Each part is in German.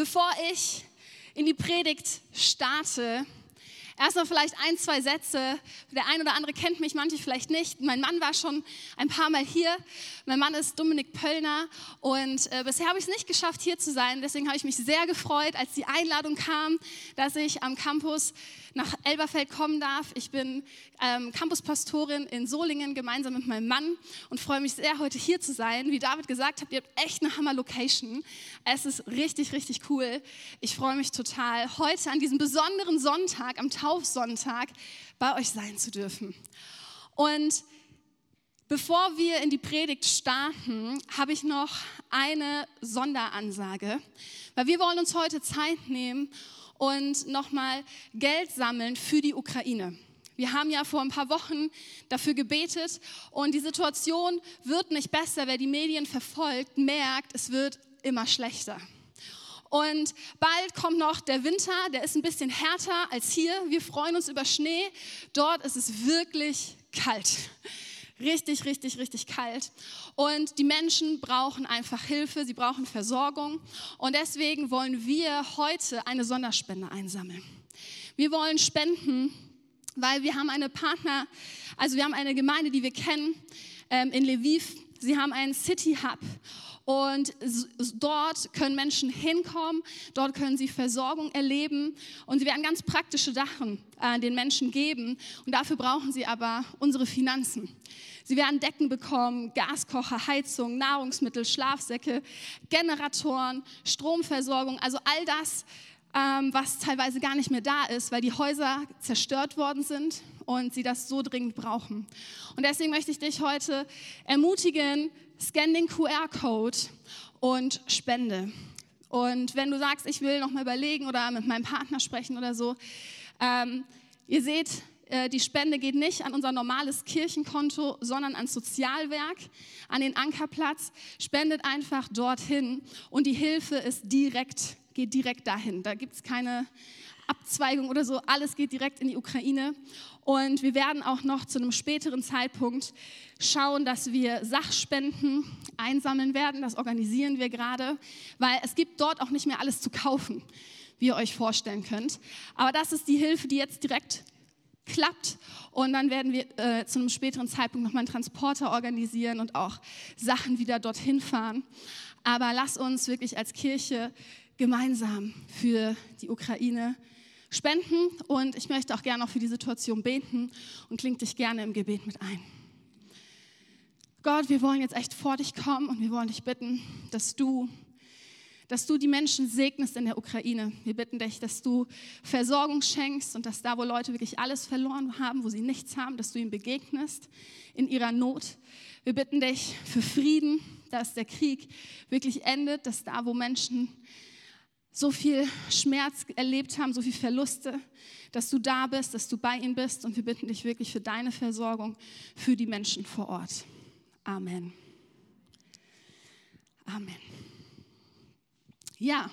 Bevor ich in die Predigt starte, Erstmal vielleicht ein, zwei Sätze. Der eine oder andere kennt mich, manche vielleicht nicht. Mein Mann war schon ein paar Mal hier. Mein Mann ist Dominik Pöllner und äh, bisher habe ich es nicht geschafft, hier zu sein. Deswegen habe ich mich sehr gefreut, als die Einladung kam, dass ich am Campus nach Elberfeld kommen darf. Ich bin ähm, Campuspastorin in Solingen gemeinsam mit meinem Mann und freue mich sehr, heute hier zu sein. Wie David gesagt hat, ihr habt echt eine Hammer-Location. Es ist richtig, richtig cool. Ich freue mich total, heute an diesem besonderen Sonntag, am Taufsonntag, bei euch sein zu dürfen. Und Bevor wir in die Predigt starten, habe ich noch eine Sonderansage, weil wir wollen uns heute Zeit nehmen und nochmal Geld sammeln für die Ukraine. Wir haben ja vor ein paar Wochen dafür gebetet und die Situation wird nicht besser, wer die Medien verfolgt, merkt, es wird immer schlechter. Und bald kommt noch der Winter, der ist ein bisschen härter als hier. Wir freuen uns über Schnee. Dort ist es wirklich kalt richtig, richtig, richtig kalt. Und die Menschen brauchen einfach Hilfe, sie brauchen Versorgung. Und deswegen wollen wir heute eine Sonderspende einsammeln. Wir wollen spenden, weil wir haben eine Partner, also wir haben eine Gemeinde, die wir kennen ähm, in Lviv. Sie haben einen City Hub und dort können Menschen hinkommen, dort können sie Versorgung erleben und sie werden ganz praktische Sachen äh, den Menschen geben. Und dafür brauchen sie aber unsere Finanzen. Sie werden Decken bekommen, Gaskocher, Heizung, Nahrungsmittel, Schlafsäcke, Generatoren, Stromversorgung, also all das, ähm, was teilweise gar nicht mehr da ist, weil die Häuser zerstört worden sind und sie das so dringend brauchen. Und deswegen möchte ich dich heute ermutigen, scan den QR-Code und spende. Und wenn du sagst, ich will noch mal überlegen oder mit meinem Partner sprechen oder so, ähm, ihr seht, äh, die Spende geht nicht an unser normales Kirchenkonto, sondern ans Sozialwerk, an den Ankerplatz. Spendet einfach dorthin und die Hilfe ist direkt, geht direkt dahin. Da gibt es keine Abzweigung oder so. Alles geht direkt in die Ukraine. Und wir werden auch noch zu einem späteren Zeitpunkt schauen, dass wir Sachspenden einsammeln werden. Das organisieren wir gerade, weil es gibt dort auch nicht mehr alles zu kaufen, wie ihr euch vorstellen könnt. Aber das ist die Hilfe, die jetzt direkt klappt. Und dann werden wir äh, zu einem späteren Zeitpunkt nochmal einen Transporter organisieren und auch Sachen wieder dorthin fahren. Aber lass uns wirklich als Kirche gemeinsam für die Ukraine spenden und ich möchte auch gerne auch für die Situation beten und klingt dich gerne im Gebet mit ein. Gott, wir wollen jetzt echt vor dich kommen und wir wollen dich bitten, dass du dass du die Menschen segnest in der Ukraine. Wir bitten dich, dass du Versorgung schenkst und dass da, wo Leute wirklich alles verloren haben, wo sie nichts haben, dass du ihnen begegnest in ihrer Not. Wir bitten dich für Frieden, dass der Krieg wirklich endet, dass da, wo Menschen so viel Schmerz erlebt haben, so viel Verluste, dass du da bist, dass du bei ihnen bist. Und wir bitten dich wirklich für deine Versorgung, für die Menschen vor Ort. Amen. Amen. Ja,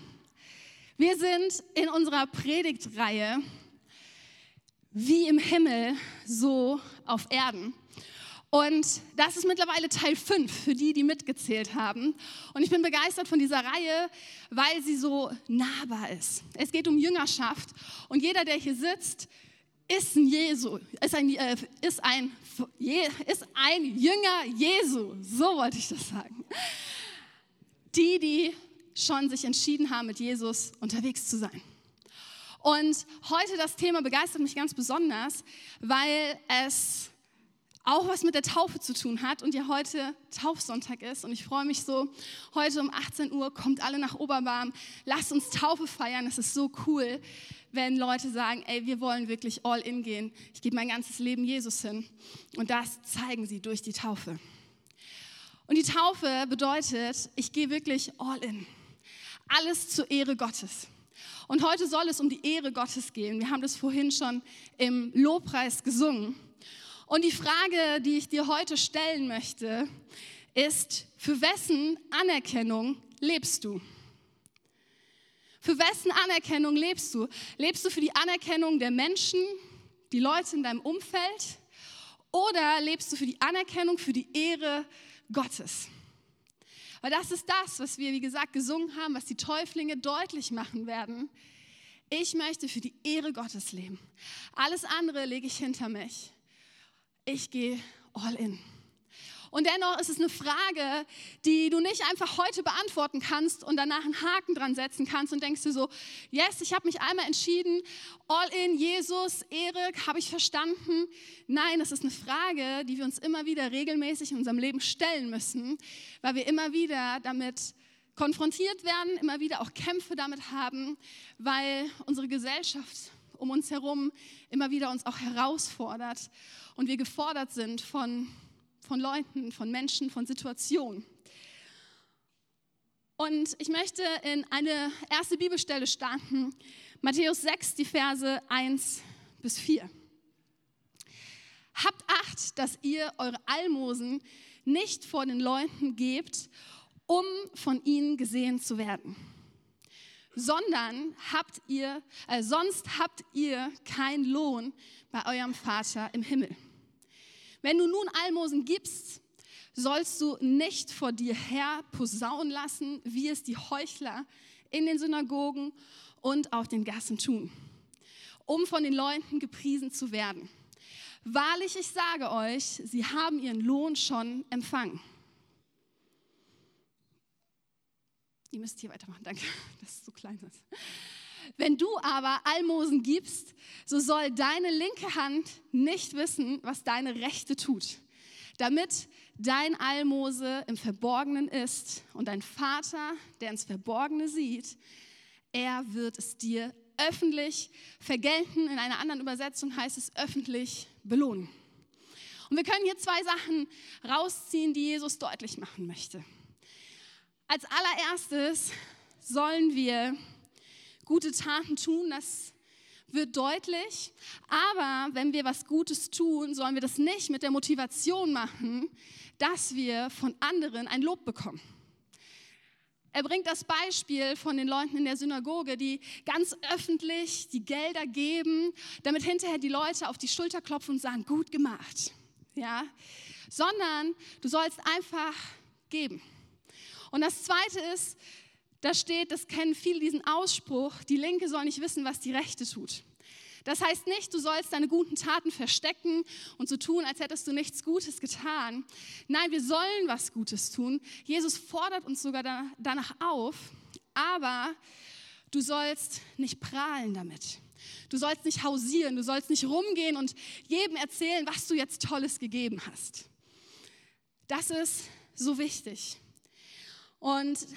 wir sind in unserer Predigtreihe wie im Himmel, so auf Erden. Und das ist mittlerweile Teil 5 für die, die mitgezählt haben. Und ich bin begeistert von dieser Reihe, weil sie so nahbar ist. Es geht um Jüngerschaft und jeder, der hier sitzt, ist ein Jesu, ist ein, äh, ist ein, ist ein Jünger Jesu. So wollte ich das sagen. Die, die schon sich entschieden haben, mit Jesus unterwegs zu sein. Und heute das Thema begeistert mich ganz besonders, weil es auch was mit der Taufe zu tun hat und ja heute Taufsonntag ist. Und ich freue mich so, heute um 18 Uhr kommt alle nach Oberbarm, lasst uns Taufe feiern. Es ist so cool, wenn Leute sagen, ey, wir wollen wirklich all in gehen. Ich gebe mein ganzes Leben Jesus hin. Und das zeigen sie durch die Taufe. Und die Taufe bedeutet, ich gehe wirklich all in. Alles zur Ehre Gottes. Und heute soll es um die Ehre Gottes gehen. Wir haben das vorhin schon im Lobpreis gesungen. Und die Frage, die ich dir heute stellen möchte, ist, für wessen Anerkennung lebst du? Für wessen Anerkennung lebst du? Lebst du für die Anerkennung der Menschen, die Leute in deinem Umfeld? Oder lebst du für die Anerkennung, für die Ehre Gottes? Weil das ist das, was wir, wie gesagt, gesungen haben, was die Täuflinge deutlich machen werden. Ich möchte für die Ehre Gottes leben. Alles andere lege ich hinter mich. Ich gehe all in. Und dennoch ist es eine Frage, die du nicht einfach heute beantworten kannst und danach einen Haken dran setzen kannst und denkst du so, yes, ich habe mich einmal entschieden, all in, Jesus, Ehre, habe ich verstanden. Nein, es ist eine Frage, die wir uns immer wieder regelmäßig in unserem Leben stellen müssen, weil wir immer wieder damit konfrontiert werden, immer wieder auch Kämpfe damit haben, weil unsere Gesellschaft um uns herum immer wieder uns auch herausfordert und wir gefordert sind von von Leuten, von Menschen, von Situationen. Und ich möchte in eine erste Bibelstelle starten, Matthäus 6, die Verse 1 bis 4. Habt Acht, dass ihr eure Almosen nicht vor den Leuten gebt, um von ihnen gesehen zu werden, sondern habt ihr, äh, sonst habt ihr keinen Lohn bei eurem Vater im Himmel. Wenn du nun Almosen gibst, sollst du nicht vor dir her posaunen lassen, wie es die Heuchler in den Synagogen und auf den Gassen tun, um von den Leuten gepriesen zu werden. Wahrlich, ich sage euch, sie haben ihren Lohn schon empfangen. Ihr müsst hier weitermachen, danke, dass es so klein ist. Wenn du aber Almosen gibst, so soll deine linke Hand nicht wissen, was deine rechte tut, damit dein Almose im Verborgenen ist und dein Vater, der ins Verborgene sieht, er wird es dir öffentlich vergelten. In einer anderen Übersetzung heißt es öffentlich belohnen. Und wir können hier zwei Sachen rausziehen, die Jesus deutlich machen möchte. Als allererstes sollen wir gute Taten tun, das wird deutlich. Aber wenn wir was Gutes tun, sollen wir das nicht mit der Motivation machen, dass wir von anderen ein Lob bekommen. Er bringt das Beispiel von den Leuten in der Synagoge, die ganz öffentlich die Gelder geben, damit hinterher die Leute auf die Schulter klopfen und sagen, gut gemacht. Ja? Sondern du sollst einfach geben. Und das Zweite ist, da steht, das kennen viele diesen Ausspruch, die Linke soll nicht wissen, was die Rechte tut. Das heißt nicht, du sollst deine guten Taten verstecken und so tun, als hättest du nichts Gutes getan. Nein, wir sollen was Gutes tun. Jesus fordert uns sogar danach auf, aber du sollst nicht prahlen damit. Du sollst nicht hausieren, du sollst nicht rumgehen und jedem erzählen, was du jetzt Tolles gegeben hast. Das ist so wichtig. Und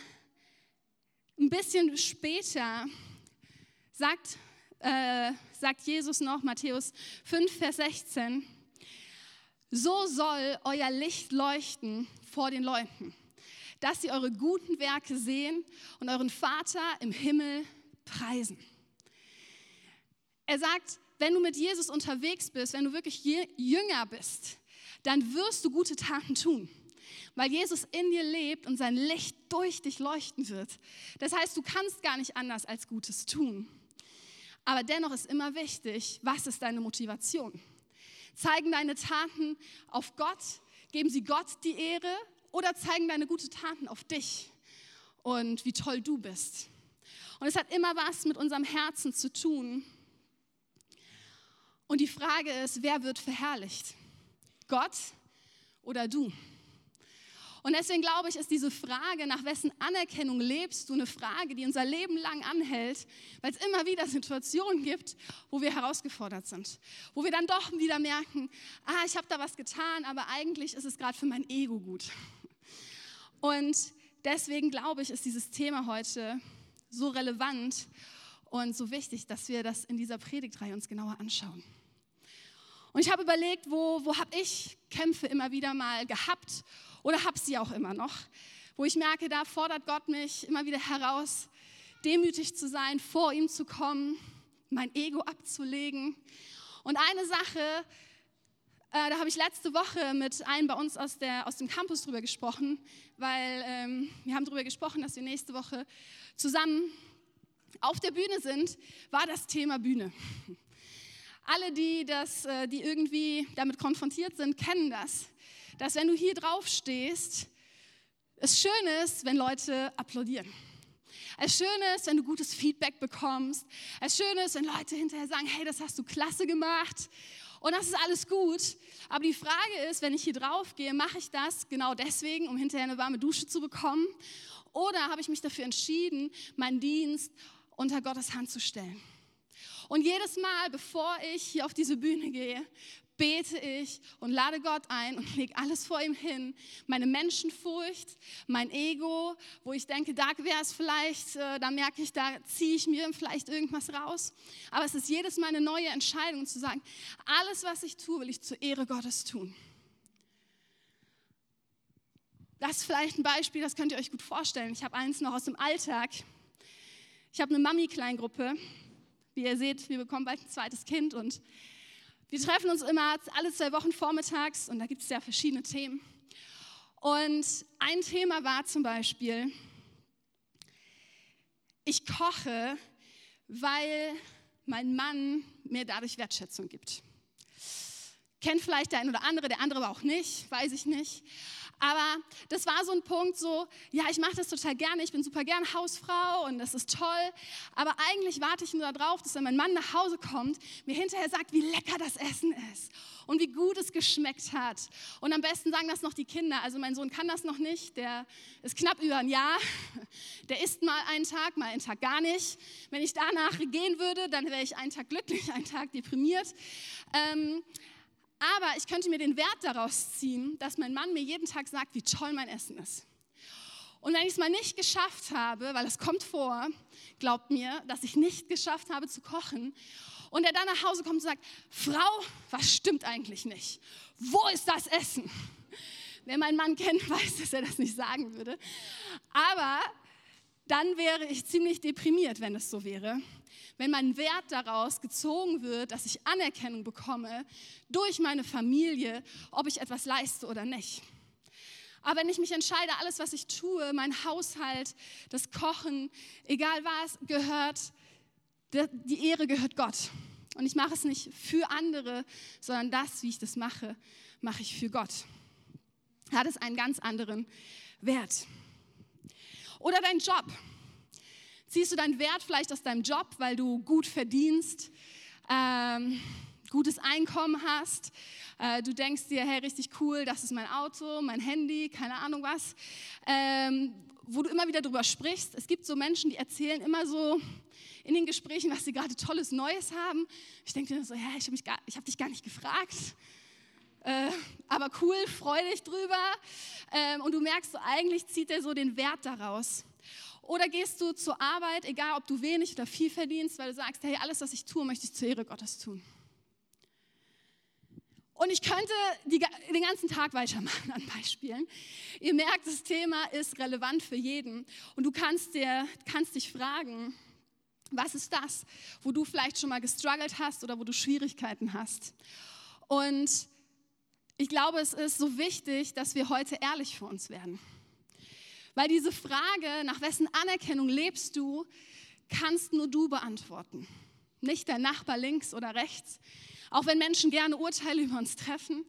ein bisschen später sagt, äh, sagt Jesus noch, Matthäus 5, Vers 16, so soll euer Licht leuchten vor den Leuten, dass sie eure guten Werke sehen und euren Vater im Himmel preisen. Er sagt, wenn du mit Jesus unterwegs bist, wenn du wirklich jünger bist, dann wirst du gute Taten tun weil Jesus in dir lebt und sein Licht durch dich leuchten wird. Das heißt, du kannst gar nicht anders als Gutes tun. Aber dennoch ist immer wichtig, was ist deine Motivation? Zeigen deine Taten auf Gott? Geben sie Gott die Ehre? Oder zeigen deine guten Taten auf dich und wie toll du bist? Und es hat immer was mit unserem Herzen zu tun. Und die Frage ist, wer wird verherrlicht? Gott oder du? Und deswegen glaube ich, ist diese Frage, nach wessen Anerkennung lebst du, eine Frage, die unser Leben lang anhält, weil es immer wieder Situationen gibt, wo wir herausgefordert sind, wo wir dann doch wieder merken, ah, ich habe da was getan, aber eigentlich ist es gerade für mein Ego gut. Und deswegen glaube ich, ist dieses Thema heute so relevant und so wichtig, dass wir das in dieser Predigtreihe uns genauer anschauen. Und ich habe überlegt, wo, wo habe ich Kämpfe immer wieder mal gehabt oder habe sie auch immer noch, wo ich merke, da fordert Gott mich immer wieder heraus, demütig zu sein, vor ihm zu kommen, mein Ego abzulegen. Und eine Sache, äh, da habe ich letzte Woche mit einem bei uns aus, der, aus dem Campus drüber gesprochen, weil ähm, wir haben darüber gesprochen, dass wir nächste Woche zusammen auf der Bühne sind, war das Thema Bühne. Alle, die, das, äh, die irgendwie damit konfrontiert sind, kennen das dass wenn du hier drauf stehst, Es schön ist, wenn Leute applaudieren. Es schön ist, wenn du gutes Feedback bekommst. Es schön ist, wenn Leute hinterher sagen, hey, das hast du klasse gemacht. Und das ist alles gut. Aber die Frage ist, wenn ich hier drauf gehe, mache ich das genau deswegen, um hinterher eine warme Dusche zu bekommen? Oder habe ich mich dafür entschieden, meinen Dienst unter Gottes Hand zu stellen? Und jedes Mal, bevor ich hier auf diese Bühne gehe, bete ich und lade Gott ein und lege alles vor ihm hin. Meine Menschenfurcht, mein Ego, wo ich denke, da wäre es vielleicht, äh, da merke ich, da ziehe ich mir vielleicht irgendwas raus. Aber es ist jedes Mal eine neue Entscheidung zu sagen, alles, was ich tue, will ich zur Ehre Gottes tun. Das ist vielleicht ein Beispiel, das könnt ihr euch gut vorstellen. Ich habe eins noch aus dem Alltag. Ich habe eine Mami-Kleingruppe. Wie ihr seht, wir bekommen bald ein zweites Kind und wir treffen uns immer alle zwei Wochen vormittags und da gibt es ja verschiedene Themen. Und ein Thema war zum Beispiel, ich koche, weil mein Mann mir dadurch Wertschätzung gibt. Kennt vielleicht der ein oder andere, der andere aber auch nicht, weiß ich nicht. Aber das war so ein Punkt, so, ja, ich mache das total gerne, ich bin super gern Hausfrau und das ist toll. Aber eigentlich warte ich nur darauf, dass wenn mein Mann nach Hause kommt, mir hinterher sagt, wie lecker das Essen ist und wie gut es geschmeckt hat. Und am besten sagen das noch die Kinder. Also mein Sohn kann das noch nicht, der ist knapp über ein Jahr. Der isst mal einen Tag, mal einen Tag gar nicht. Wenn ich danach gehen würde, dann wäre ich einen Tag glücklich, einen Tag deprimiert. Ähm, aber ich könnte mir den Wert daraus ziehen, dass mein Mann mir jeden Tag sagt, wie toll mein Essen ist. Und wenn ich es mal nicht geschafft habe, weil es kommt vor, glaubt mir, dass ich nicht geschafft habe zu kochen, und er dann nach Hause kommt und sagt, Frau, was stimmt eigentlich nicht? Wo ist das Essen? Wer meinen Mann kennt, weiß, dass er das nicht sagen würde. Aber dann wäre ich ziemlich deprimiert, wenn es so wäre wenn mein Wert daraus gezogen wird, dass ich Anerkennung bekomme durch meine Familie, ob ich etwas leiste oder nicht. Aber wenn ich mich entscheide, alles, was ich tue, mein Haushalt, das Kochen, egal was, gehört, die Ehre gehört Gott. Und ich mache es nicht für andere, sondern das, wie ich das mache, mache ich für Gott. Hat es einen ganz anderen Wert. Oder dein Job. Ziehst du deinen Wert vielleicht aus deinem Job, weil du gut verdienst, ähm, gutes Einkommen hast? Äh, du denkst dir, hey, richtig cool, das ist mein Auto, mein Handy, keine Ahnung was. Ähm, wo du immer wieder drüber sprichst. Es gibt so Menschen, die erzählen immer so in den Gesprächen, was sie gerade tolles Neues haben. Ich denke mir so, ja, ich habe hab dich gar nicht gefragt. Äh, aber cool, freu dich drüber. Ähm, und du merkst, so, eigentlich zieht er so den Wert daraus. Oder gehst du zur Arbeit, egal ob du wenig oder viel verdienst, weil du sagst, hey, alles, was ich tue, möchte ich zur Ehre Gottes tun. Und ich könnte die, den ganzen Tag weitermachen an Beispielen. Ihr merkt, das Thema ist relevant für jeden. Und du kannst, dir, kannst dich fragen, was ist das, wo du vielleicht schon mal gestruggelt hast oder wo du Schwierigkeiten hast. Und ich glaube, es ist so wichtig, dass wir heute ehrlich für uns werden. Weil diese Frage, nach wessen Anerkennung lebst du, kannst nur du beantworten. Nicht der Nachbar links oder rechts, auch wenn Menschen gerne Urteile über uns treffen.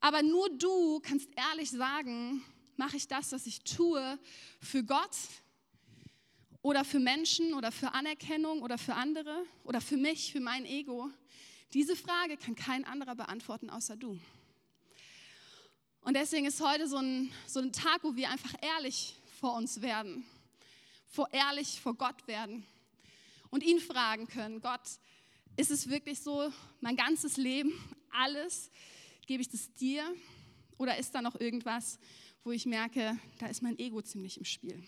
Aber nur du kannst ehrlich sagen, mache ich das, was ich tue, für Gott oder für Menschen oder für Anerkennung oder für andere oder für mich, für mein Ego. Diese Frage kann kein anderer beantworten außer du. Und deswegen ist heute so ein, so ein Tag, wo wir einfach ehrlich vor uns werden, vor ehrlich vor Gott werden und ihn fragen können, Gott, ist es wirklich so, mein ganzes Leben, alles, gebe ich das dir? Oder ist da noch irgendwas, wo ich merke, da ist mein Ego ziemlich im Spiel?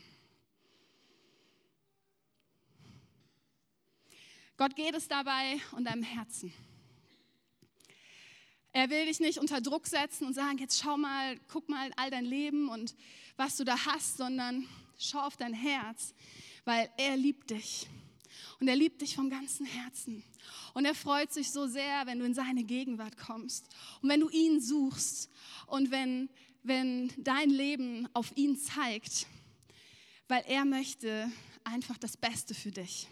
Gott geht es dabei und deinem Herzen. Er will dich nicht unter Druck setzen und sagen, jetzt schau mal, guck mal all dein Leben und was du da hast, sondern schau auf dein Herz, weil er liebt dich. Und er liebt dich vom ganzen Herzen. Und er freut sich so sehr, wenn du in seine Gegenwart kommst und wenn du ihn suchst und wenn, wenn dein Leben auf ihn zeigt, weil er möchte einfach das Beste für dich.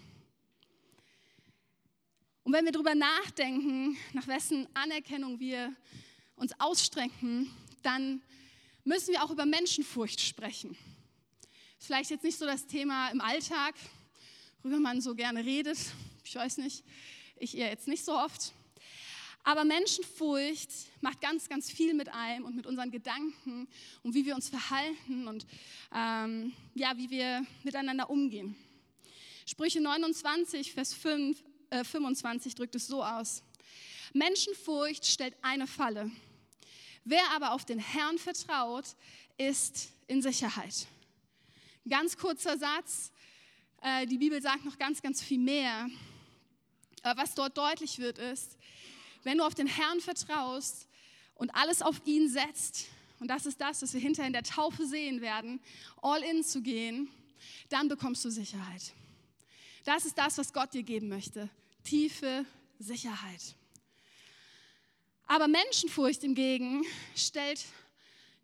Und wenn wir darüber nachdenken, nach wessen Anerkennung wir uns ausstrecken, dann müssen wir auch über Menschenfurcht sprechen. Vielleicht jetzt nicht so das Thema im Alltag, worüber man so gerne redet. Ich weiß nicht, ich eher jetzt nicht so oft. Aber Menschenfurcht macht ganz, ganz viel mit einem und mit unseren Gedanken und wie wir uns verhalten und ähm, ja, wie wir miteinander umgehen. Sprüche 29, Vers 5, äh, 25 drückt es so aus. Menschenfurcht stellt eine Falle. Wer aber auf den Herrn vertraut, ist in Sicherheit. Ganz kurzer Satz. Äh, die Bibel sagt noch ganz, ganz viel mehr. Aber was dort deutlich wird, ist, wenn du auf den Herrn vertraust und alles auf ihn setzt, und das ist das, was wir hinterher in der Taufe sehen werden, all in zu gehen, dann bekommst du Sicherheit. Das ist das, was Gott dir geben möchte. Tiefe Sicherheit. Aber Menschenfurcht hingegen stellt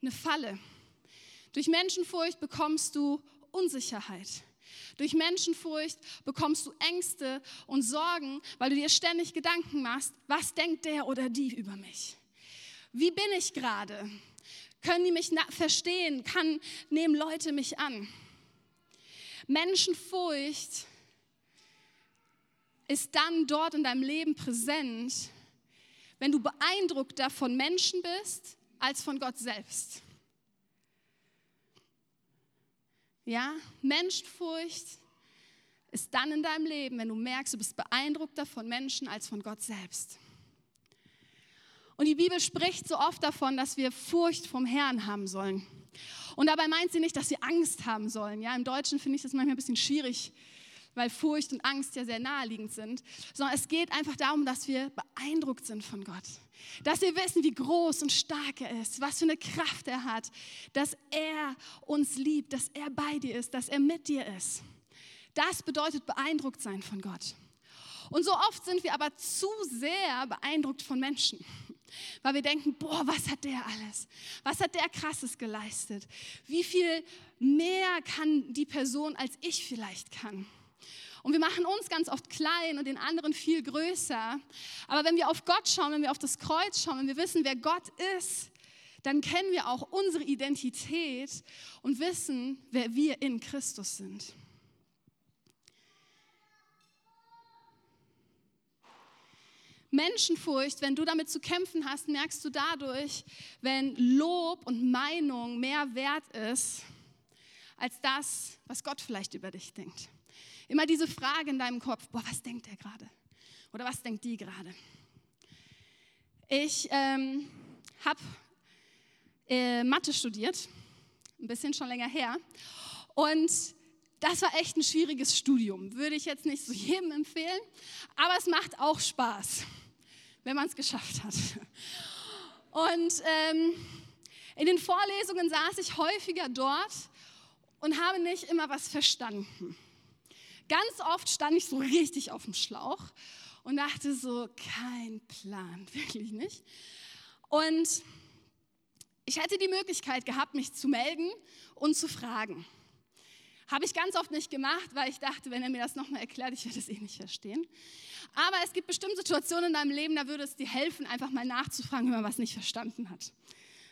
eine Falle. Durch Menschenfurcht bekommst du Unsicherheit. Durch Menschenfurcht bekommst du Ängste und Sorgen, weil du dir ständig Gedanken machst, was denkt der oder die über mich? Wie bin ich gerade? Können die mich verstehen? Kann, nehmen Leute mich an? Menschenfurcht ist dann dort in deinem Leben präsent, wenn du beeindruckter von Menschen bist als von Gott selbst. Ja, Menschenfurcht ist dann in deinem Leben, wenn du merkst, du bist beeindruckter von Menschen als von Gott selbst. Und die Bibel spricht so oft davon, dass wir Furcht vom Herrn haben sollen. Und dabei meint sie nicht, dass wir Angst haben sollen. Ja, im Deutschen finde ich das manchmal ein bisschen schwierig, weil Furcht und Angst ja sehr naheliegend sind, sondern es geht einfach darum, dass wir beeindruckt sind von Gott. Dass wir wissen, wie groß und stark er ist, was für eine Kraft er hat, dass er uns liebt, dass er bei dir ist, dass er mit dir ist. Das bedeutet beeindruckt sein von Gott. Und so oft sind wir aber zu sehr beeindruckt von Menschen, weil wir denken, boah, was hat der alles? Was hat der krasses geleistet? Wie viel mehr kann die Person, als ich vielleicht kann? Und wir machen uns ganz oft klein und den anderen viel größer. Aber wenn wir auf Gott schauen, wenn wir auf das Kreuz schauen, wenn wir wissen, wer Gott ist, dann kennen wir auch unsere Identität und wissen, wer wir in Christus sind. Menschenfurcht, wenn du damit zu kämpfen hast, merkst du dadurch, wenn Lob und Meinung mehr wert ist als das, was Gott vielleicht über dich denkt. Immer diese Frage in deinem Kopf, boah, was denkt der gerade? Oder was denkt die gerade? Ich ähm, habe äh, Mathe studiert, ein bisschen schon länger her. Und das war echt ein schwieriges Studium. Würde ich jetzt nicht so jedem empfehlen, aber es macht auch Spaß, wenn man es geschafft hat. Und ähm, in den Vorlesungen saß ich häufiger dort und habe nicht immer was verstanden. Ganz oft stand ich so richtig auf dem Schlauch und dachte so, kein Plan, wirklich nicht. Und ich hätte die Möglichkeit gehabt, mich zu melden und zu fragen. Habe ich ganz oft nicht gemacht, weil ich dachte, wenn er mir das nochmal erklärt, ich werde es eh nicht verstehen. Aber es gibt bestimmt Situationen in deinem Leben, da würde es dir helfen, einfach mal nachzufragen, wenn man was nicht verstanden hat.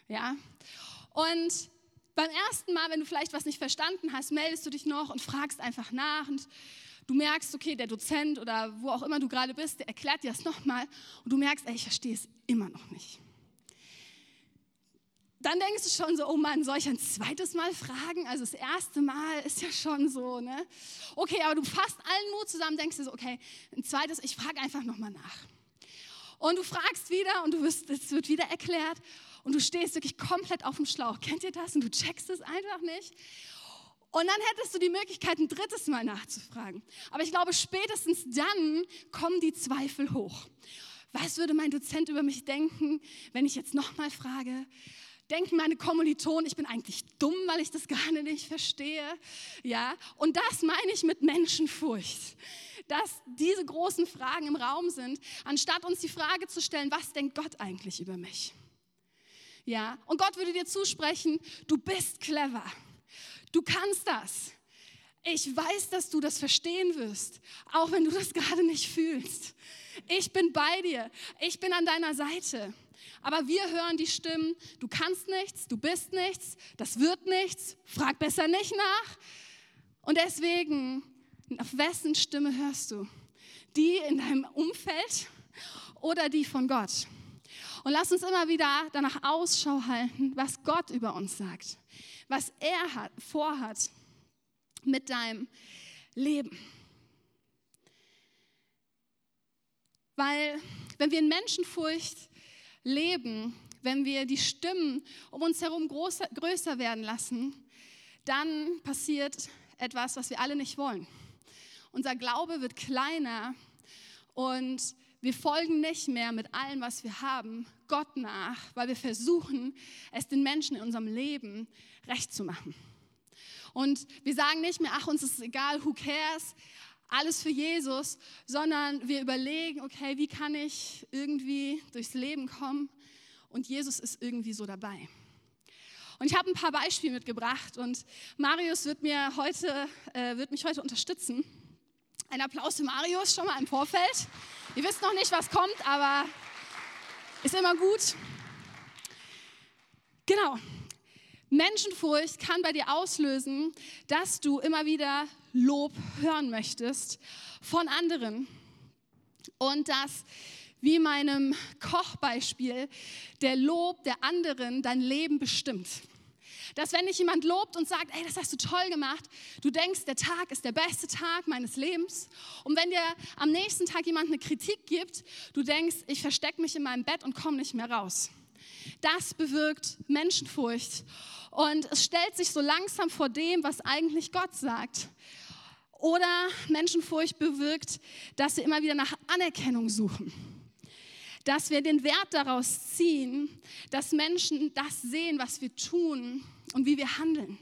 Ja? Und beim ersten Mal, wenn du vielleicht was nicht verstanden hast, meldest du dich noch und fragst einfach nach und du merkst, okay, der Dozent oder wo auch immer du gerade bist, der erklärt dir das nochmal und du merkst, ey, ich verstehe es immer noch nicht. Dann denkst du schon so, oh Mann, soll ich ein zweites Mal fragen? Also das erste Mal ist ja schon so, ne? Okay, aber du fasst allen Mut zusammen, denkst du so, okay, ein zweites, ich frage einfach nochmal nach. Und du fragst wieder und du wirst, es wird wieder erklärt und du stehst wirklich komplett auf dem Schlauch. Kennt ihr das? Und du checkst es einfach nicht. Und dann hättest du die Möglichkeit, ein drittes Mal nachzufragen. Aber ich glaube, spätestens dann kommen die Zweifel hoch. Was würde mein Dozent über mich denken, wenn ich jetzt nochmal frage? Denken meine Kommilitonen, ich bin eigentlich dumm, weil ich das gar nicht verstehe? Ja, und das meine ich mit Menschenfurcht. Dass diese großen Fragen im Raum sind, anstatt uns die Frage zu stellen, was denkt Gott eigentlich über mich? Ja, und Gott würde dir zusprechen, du bist clever. Du kannst das. Ich weiß, dass du das verstehen wirst, auch wenn du das gerade nicht fühlst. Ich bin bei dir. Ich bin an deiner Seite. Aber wir hören die Stimmen, du kannst nichts, du bist nichts, das wird nichts, frag besser nicht nach. Und deswegen, auf wessen Stimme hörst du? Die in deinem Umfeld oder die von Gott? Und lass uns immer wieder danach Ausschau halten, was Gott über uns sagt, was er hat, vorhat mit deinem Leben. Weil wenn wir in Menschenfurcht leben, wenn wir die Stimmen um uns herum größer, größer werden lassen, dann passiert etwas, was wir alle nicht wollen. Unser Glaube wird kleiner und wir folgen nicht mehr mit allem, was wir haben, Gott nach, weil wir versuchen, es den Menschen in unserem Leben recht zu machen. Und wir sagen nicht mehr, ach, uns ist egal, who cares, alles für Jesus, sondern wir überlegen, okay, wie kann ich irgendwie durchs Leben kommen? Und Jesus ist irgendwie so dabei. Und ich habe ein paar Beispiele mitgebracht und Marius wird, mir heute, äh, wird mich heute unterstützen. Ein Applaus für Marius schon mal im Vorfeld. Ihr wisst noch nicht, was kommt, aber ist immer gut. Genau. Menschenfurcht kann bei dir auslösen, dass du immer wieder Lob hören möchtest von anderen. Und dass, wie meinem Kochbeispiel, der Lob der anderen dein Leben bestimmt. Dass wenn dich jemand lobt und sagt, ey, das hast du toll gemacht, du denkst, der Tag ist der beste Tag meines Lebens. Und wenn dir am nächsten Tag jemand eine Kritik gibt, du denkst, ich verstecke mich in meinem Bett und komme nicht mehr raus. Das bewirkt Menschenfurcht. Und es stellt sich so langsam vor dem, was eigentlich Gott sagt. Oder Menschenfurcht bewirkt, dass wir immer wieder nach Anerkennung suchen. Dass wir den Wert daraus ziehen, dass Menschen das sehen, was wir tun und wie wir handeln.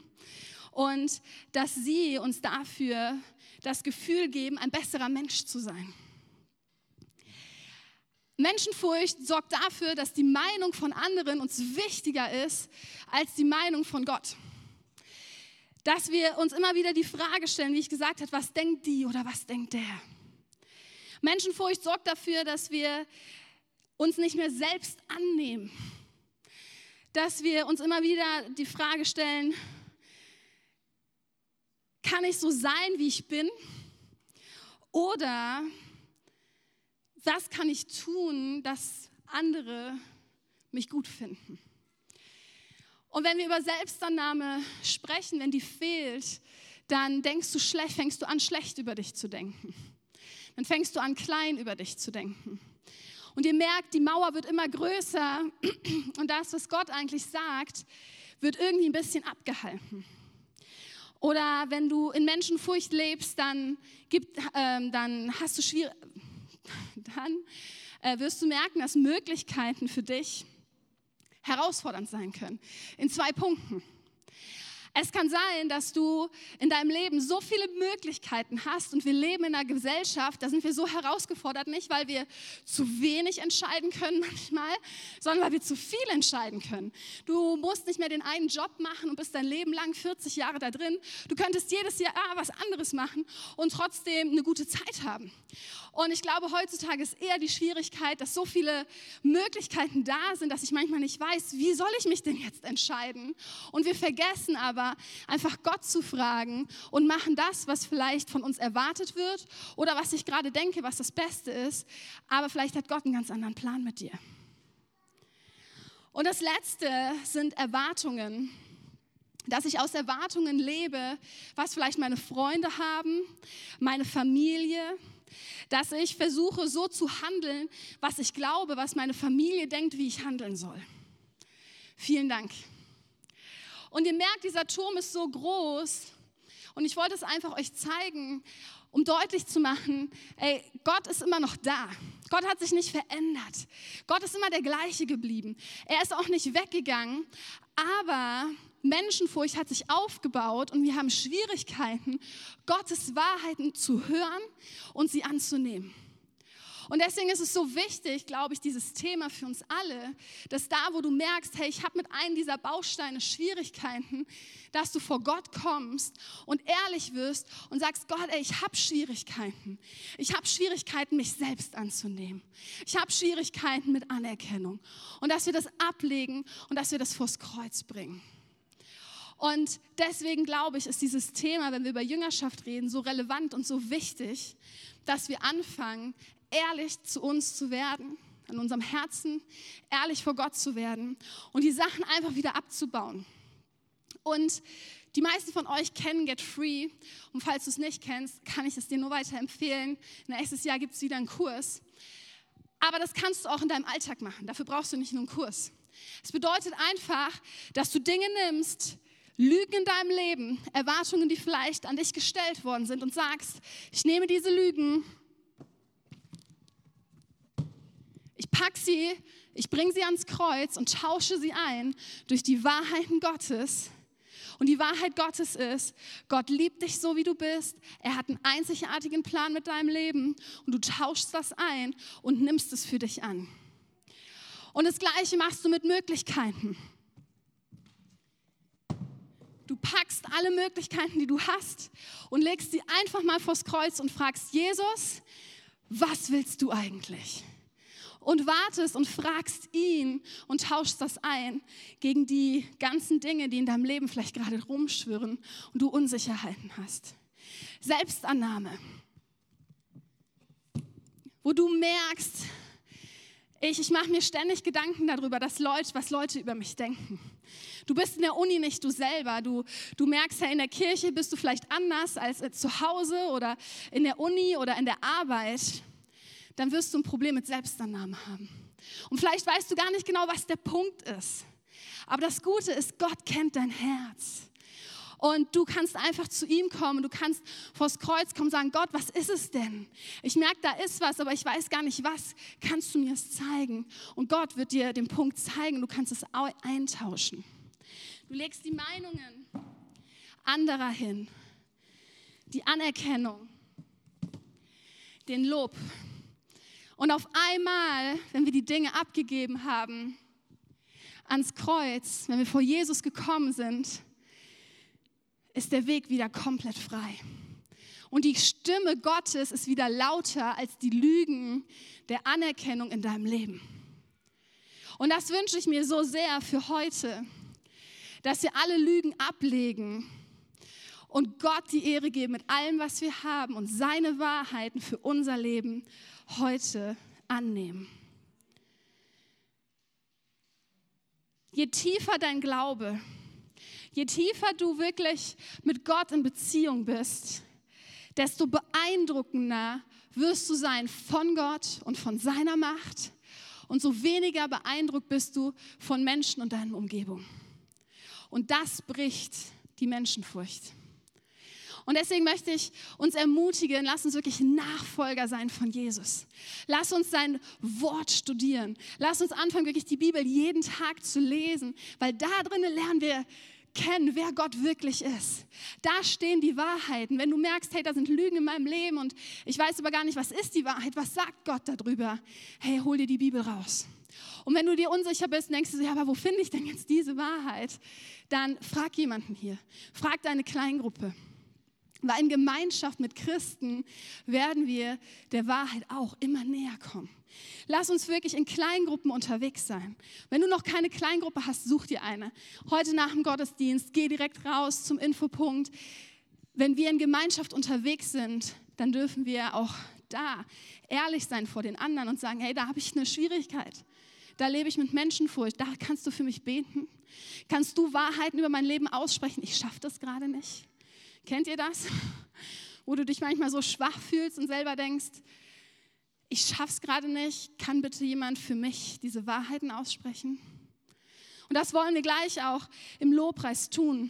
Und dass sie uns dafür das Gefühl geben, ein besserer Mensch zu sein. Menschenfurcht sorgt dafür, dass die Meinung von anderen uns wichtiger ist als die Meinung von Gott. Dass wir uns immer wieder die Frage stellen, wie ich gesagt habe, was denkt die oder was denkt der? Menschenfurcht sorgt dafür, dass wir uns nicht mehr selbst annehmen. Dass wir uns immer wieder die Frage stellen, kann ich so sein, wie ich bin? Oder was kann ich tun, dass andere mich gut finden? Und wenn wir über Selbstannahme sprechen, wenn die fehlt, dann denkst du schlecht, fängst du an, schlecht über dich zu denken. Dann fängst du an, klein über dich zu denken. Und ihr merkt, die Mauer wird immer größer und das, was Gott eigentlich sagt, wird irgendwie ein bisschen abgehalten. Oder wenn du in Menschenfurcht lebst, dann, gibt, ähm, dann hast du schwierig, dann äh, wirst du merken, dass Möglichkeiten für dich herausfordernd sein können. In zwei Punkten. Es kann sein, dass du in deinem Leben so viele Möglichkeiten hast und wir leben in einer Gesellschaft, da sind wir so herausgefordert, nicht weil wir zu wenig entscheiden können manchmal, sondern weil wir zu viel entscheiden können. Du musst nicht mehr den einen Job machen und bist dein Leben lang 40 Jahre da drin. Du könntest jedes Jahr was anderes machen und trotzdem eine gute Zeit haben. Und ich glaube, heutzutage ist eher die Schwierigkeit, dass so viele Möglichkeiten da sind, dass ich manchmal nicht weiß, wie soll ich mich denn jetzt entscheiden? Und wir vergessen aber, einfach Gott zu fragen und machen das, was vielleicht von uns erwartet wird oder was ich gerade denke, was das Beste ist. Aber vielleicht hat Gott einen ganz anderen Plan mit dir. Und das Letzte sind Erwartungen dass ich aus Erwartungen lebe, was vielleicht meine Freunde haben, meine Familie, dass ich versuche so zu handeln, was ich glaube, was meine Familie denkt, wie ich handeln soll. Vielen Dank. Und ihr merkt, dieser Turm ist so groß und ich wollte es einfach euch zeigen, um deutlich zu machen, ey, Gott ist immer noch da. Gott hat sich nicht verändert. Gott ist immer der gleiche geblieben. Er ist auch nicht weggegangen, aber Menschenfurcht hat sich aufgebaut und wir haben Schwierigkeiten, Gottes Wahrheiten zu hören und sie anzunehmen. Und deswegen ist es so wichtig, glaube ich, dieses Thema für uns alle, dass da, wo du merkst, hey, ich habe mit einem dieser Bausteine Schwierigkeiten, dass du vor Gott kommst und ehrlich wirst und sagst, Gott, ey, ich habe Schwierigkeiten. Ich habe Schwierigkeiten, mich selbst anzunehmen. Ich habe Schwierigkeiten mit Anerkennung. Und dass wir das ablegen und dass wir das vors Kreuz bringen. Und deswegen glaube ich, ist dieses Thema, wenn wir über Jüngerschaft reden, so relevant und so wichtig, dass wir anfangen, ehrlich zu uns zu werden, an unserem Herzen ehrlich vor Gott zu werden und die Sachen einfach wieder abzubauen. Und die meisten von euch kennen Get Free. Und falls du es nicht kennst, kann ich es dir nur weiterempfehlen. Nächstes Jahr gibt es wieder einen Kurs. Aber das kannst du auch in deinem Alltag machen. Dafür brauchst du nicht nur einen Kurs. Es bedeutet einfach, dass du Dinge nimmst, Lügen in deinem Leben, Erwartungen, die vielleicht an dich gestellt worden sind und sagst, ich nehme diese Lügen Ich packe sie, ich bringe sie ans Kreuz und tausche sie ein durch die Wahrheiten Gottes. Und die Wahrheit Gottes ist, Gott liebt dich so, wie du bist. Er hat einen einzigartigen Plan mit deinem Leben und du tauschst das ein und nimmst es für dich an. Und das Gleiche machst du mit Möglichkeiten. Du packst alle Möglichkeiten, die du hast und legst sie einfach mal vors Kreuz und fragst Jesus, was willst du eigentlich? Und wartest und fragst ihn und tauschst das ein gegen die ganzen Dinge, die in deinem Leben vielleicht gerade rumschwirren und du Unsicherheiten hast. Selbstannahme, wo du merkst, ich, ich mache mir ständig Gedanken darüber, dass Leute, was Leute über mich denken. Du bist in der Uni nicht du selber. Du, du merkst ja, in der Kirche bist du vielleicht anders als zu Hause oder in der Uni oder in der Arbeit dann wirst du ein Problem mit Selbstannahme haben. Und vielleicht weißt du gar nicht genau, was der Punkt ist. Aber das Gute ist, Gott kennt dein Herz. Und du kannst einfach zu ihm kommen, du kannst vors Kreuz kommen und sagen, Gott, was ist es denn? Ich merke, da ist was, aber ich weiß gar nicht was. Kannst du mir es zeigen? Und Gott wird dir den Punkt zeigen, du kannst es eintauschen. Du legst die Meinungen anderer hin, die Anerkennung, den Lob, und auf einmal, wenn wir die Dinge abgegeben haben, ans Kreuz, wenn wir vor Jesus gekommen sind, ist der Weg wieder komplett frei. Und die Stimme Gottes ist wieder lauter als die Lügen der Anerkennung in deinem Leben. Und das wünsche ich mir so sehr für heute, dass wir alle Lügen ablegen und Gott die Ehre geben mit allem, was wir haben und seine Wahrheiten für unser Leben heute annehmen. Je tiefer dein Glaube, je tiefer du wirklich mit Gott in Beziehung bist, desto beeindruckender wirst du sein von Gott und von seiner Macht und so weniger beeindruckt bist du von Menschen und deiner Umgebung. Und das bricht die Menschenfurcht. Und deswegen möchte ich uns ermutigen, lass uns wirklich Nachfolger sein von Jesus. Lass uns sein Wort studieren. Lass uns anfangen, wirklich die Bibel jeden Tag zu lesen, weil da drinnen lernen wir kennen, wer Gott wirklich ist. Da stehen die Wahrheiten. Wenn du merkst, hey, da sind Lügen in meinem Leben und ich weiß aber gar nicht, was ist die Wahrheit, was sagt Gott darüber? Hey, hol dir die Bibel raus. Und wenn du dir unsicher bist, denkst du, ja, aber wo finde ich denn jetzt diese Wahrheit? Dann frag jemanden hier. Frag deine Kleingruppe. Weil in Gemeinschaft mit Christen werden wir der Wahrheit auch immer näher kommen. Lass uns wirklich in Kleingruppen unterwegs sein. Wenn du noch keine Kleingruppe hast, such dir eine. Heute nach dem Gottesdienst, geh direkt raus zum Infopunkt. Wenn wir in Gemeinschaft unterwegs sind, dann dürfen wir auch da ehrlich sein vor den anderen und sagen, hey, da habe ich eine Schwierigkeit. Da lebe ich mit Menschenfurcht. Da kannst du für mich beten. Kannst du Wahrheiten über mein Leben aussprechen? Ich schaffe das gerade nicht. Kennt ihr das? Wo du dich manchmal so schwach fühlst und selber denkst, ich schaff's gerade nicht, kann bitte jemand für mich diese Wahrheiten aussprechen? Und das wollen wir gleich auch im Lobpreis tun.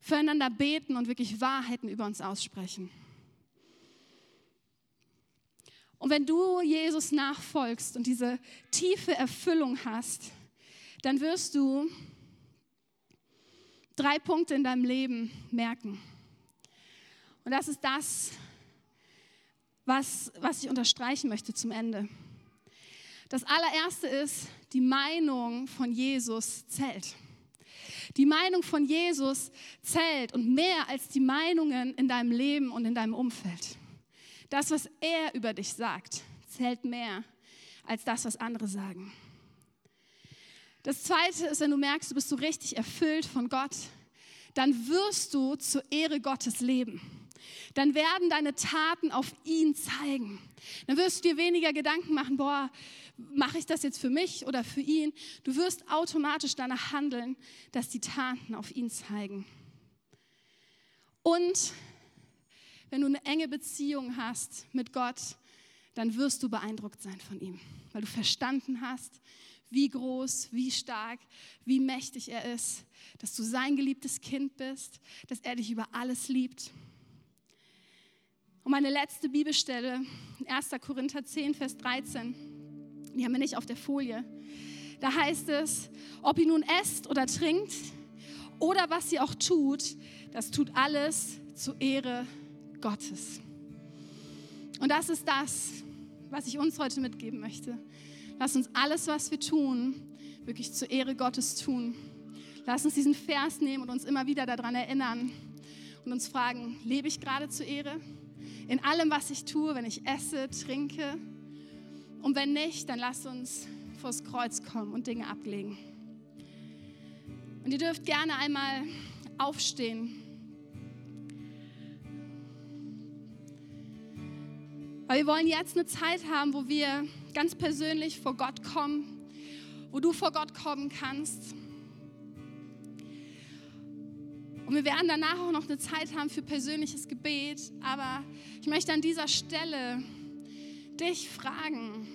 Füreinander beten und wirklich Wahrheiten über uns aussprechen. Und wenn du Jesus nachfolgst und diese tiefe Erfüllung hast, dann wirst du drei Punkte in deinem Leben merken. Und das ist das, was, was ich unterstreichen möchte zum Ende. Das allererste ist, die Meinung von Jesus zählt. Die Meinung von Jesus zählt und mehr als die Meinungen in deinem Leben und in deinem Umfeld. Das, was er über dich sagt, zählt mehr als das, was andere sagen. Das Zweite ist, wenn du merkst, du bist so richtig erfüllt von Gott, dann wirst du zur Ehre Gottes leben. Dann werden deine Taten auf ihn zeigen. Dann wirst du dir weniger Gedanken machen, boah, mache ich das jetzt für mich oder für ihn? Du wirst automatisch danach handeln, dass die Taten auf ihn zeigen. Und wenn du eine enge Beziehung hast mit Gott, dann wirst du beeindruckt sein von ihm, weil du verstanden hast, wie groß, wie stark, wie mächtig er ist, dass du sein geliebtes Kind bist, dass er dich über alles liebt. Und meine letzte Bibelstelle, 1. Korinther 10, Vers 13, die haben wir nicht auf der Folie. Da heißt es, ob ihr nun esst oder trinkt oder was ihr auch tut, das tut alles zur Ehre Gottes. Und das ist das, was ich uns heute mitgeben möchte. Lass uns alles, was wir tun, wirklich zur Ehre Gottes tun. Lass uns diesen Vers nehmen und uns immer wieder daran erinnern und uns fragen, lebe ich gerade zur Ehre? In allem, was ich tue, wenn ich esse, trinke. Und wenn nicht, dann lass uns vors Kreuz kommen und Dinge ablegen. Und ihr dürft gerne einmal aufstehen. Weil wir wollen jetzt eine Zeit haben, wo wir ganz persönlich vor Gott kommen, wo du vor Gott kommen kannst. Und wir werden danach auch noch eine Zeit haben für persönliches Gebet. Aber ich möchte an dieser Stelle dich fragen,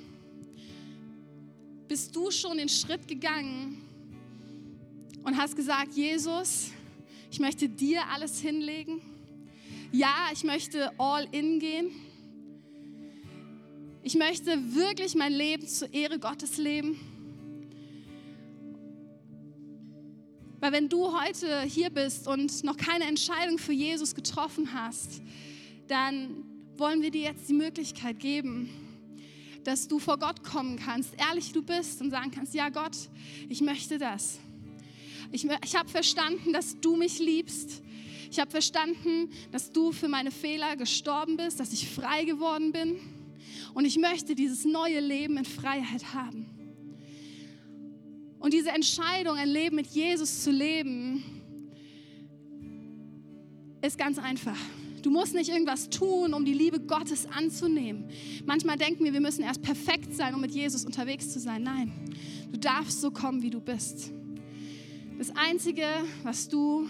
bist du schon den Schritt gegangen und hast gesagt, Jesus, ich möchte dir alles hinlegen? Ja, ich möchte all in gehen. Ich möchte wirklich mein Leben zur Ehre Gottes leben. Weil wenn du heute hier bist und noch keine Entscheidung für Jesus getroffen hast, dann wollen wir dir jetzt die Möglichkeit geben, dass du vor Gott kommen kannst, ehrlich du bist und sagen kannst, ja Gott, ich möchte das. Ich, ich habe verstanden, dass du mich liebst. Ich habe verstanden, dass du für meine Fehler gestorben bist, dass ich frei geworden bin. Und ich möchte dieses neue Leben in Freiheit haben. Und diese Entscheidung, ein Leben mit Jesus zu leben, ist ganz einfach. Du musst nicht irgendwas tun, um die Liebe Gottes anzunehmen. Manchmal denken wir, wir müssen erst perfekt sein, um mit Jesus unterwegs zu sein. Nein, du darfst so kommen, wie du bist. Das Einzige, was du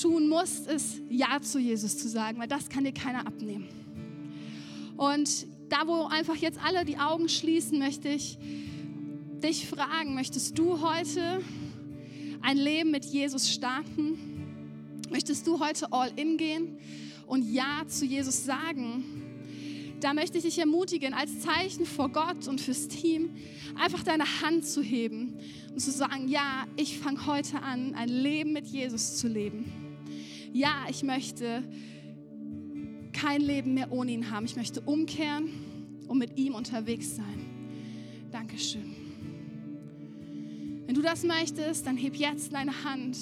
tun musst, ist Ja zu Jesus zu sagen, weil das kann dir keiner abnehmen. Und da, wo einfach jetzt alle die Augen schließen, möchte ich dich fragen, möchtest du heute ein Leben mit Jesus starten? Möchtest du heute all in gehen und Ja zu Jesus sagen? Da möchte ich dich ermutigen, als Zeichen vor Gott und fürs Team einfach deine Hand zu heben und zu sagen, ja, ich fange heute an, ein Leben mit Jesus zu leben. Ja, ich möchte kein Leben mehr ohne ihn haben. Ich möchte umkehren und mit ihm unterwegs sein. Dankeschön. Wenn du das möchtest, dann heb jetzt deine Hand.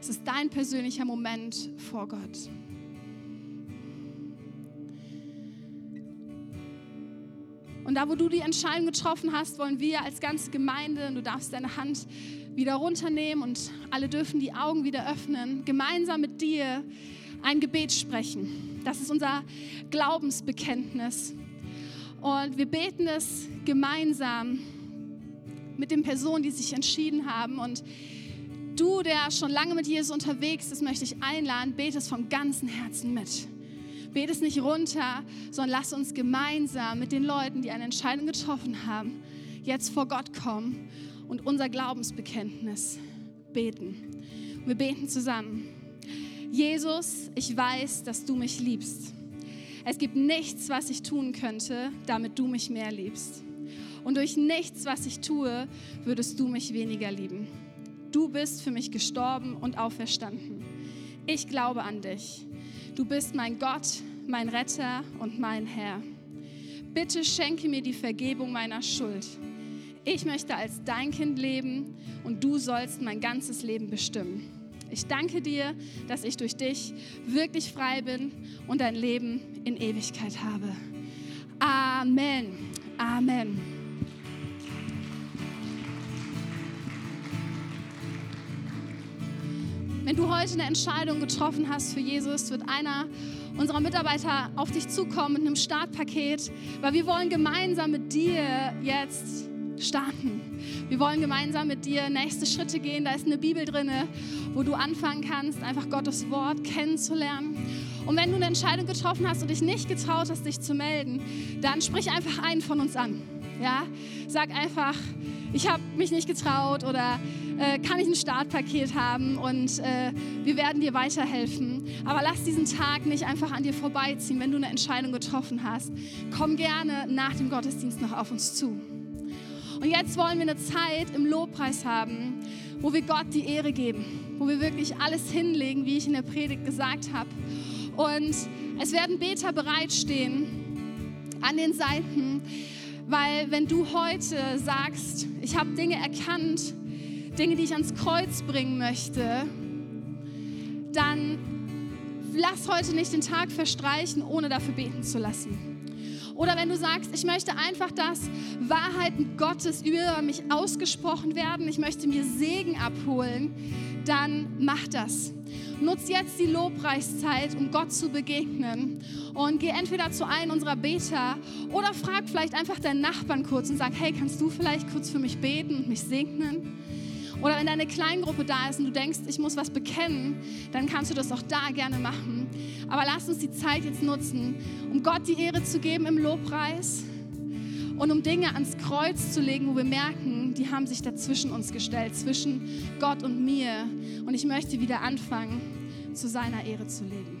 Es ist dein persönlicher Moment vor Gott. Und da, wo du die Entscheidung getroffen hast, wollen wir als ganze Gemeinde, du darfst deine Hand wieder runternehmen und alle dürfen die Augen wieder öffnen, gemeinsam mit dir ein Gebet sprechen. Das ist unser Glaubensbekenntnis. Und wir beten es gemeinsam mit den Personen, die sich entschieden haben. Und du, der schon lange mit Jesus unterwegs ist, möchte ich einladen, bete es vom ganzen Herzen mit. Bete es nicht runter, sondern lass uns gemeinsam mit den Leuten, die eine Entscheidung getroffen haben, jetzt vor Gott kommen und unser Glaubensbekenntnis beten. wir beten zusammen. Jesus, ich weiß, dass du mich liebst. Es gibt nichts, was ich tun könnte, damit du mich mehr liebst. Und durch nichts, was ich tue, würdest du mich weniger lieben. Du bist für mich gestorben und auferstanden. Ich glaube an dich. Du bist mein Gott, mein Retter und mein Herr. Bitte schenke mir die Vergebung meiner Schuld. Ich möchte als dein Kind leben und du sollst mein ganzes Leben bestimmen. Ich danke dir, dass ich durch dich wirklich frei bin und ein Leben in Ewigkeit habe. Amen. Amen. Wenn du heute eine Entscheidung getroffen hast für Jesus, wird einer unserer Mitarbeiter auf dich zukommen mit einem Startpaket, weil wir wollen gemeinsam mit dir jetzt starten. Wir wollen gemeinsam mit dir nächste Schritte gehen. Da ist eine Bibel drin, wo du anfangen kannst, einfach Gottes Wort kennenzulernen. Und wenn du eine Entscheidung getroffen hast und dich nicht getraut hast, dich zu melden, dann sprich einfach einen von uns an. Ja? Sag einfach, ich habe mich nicht getraut oder äh, kann ich ein Startpaket haben und äh, wir werden dir weiterhelfen. Aber lass diesen Tag nicht einfach an dir vorbeiziehen, wenn du eine Entscheidung getroffen hast. Komm gerne nach dem Gottesdienst noch auf uns zu. Und jetzt wollen wir eine Zeit im Lobpreis haben, wo wir Gott die Ehre geben, wo wir wirklich alles hinlegen, wie ich in der Predigt gesagt habe. Und es werden Beter bereitstehen an den Seiten, weil wenn du heute sagst, ich habe Dinge erkannt, Dinge, die ich ans Kreuz bringen möchte, dann lass heute nicht den Tag verstreichen, ohne dafür beten zu lassen. Oder wenn du sagst, ich möchte einfach, dass Wahrheiten Gottes über mich ausgesprochen werden, ich möchte mir Segen abholen, dann mach das. Nutz jetzt die Lobpreiszeit, um Gott zu begegnen. Und geh entweder zu einem unserer Beter oder frag vielleicht einfach deinen Nachbarn kurz und sag, hey, kannst du vielleicht kurz für mich beten und mich segnen? Oder wenn deine Kleingruppe da ist und du denkst, ich muss was bekennen, dann kannst du das auch da gerne machen. Aber lass uns die Zeit jetzt nutzen, um Gott die Ehre zu geben im Lobpreis und um Dinge ans Kreuz zu legen, wo wir merken, die haben sich dazwischen uns gestellt, zwischen Gott und mir. Und ich möchte wieder anfangen, zu seiner Ehre zu leben.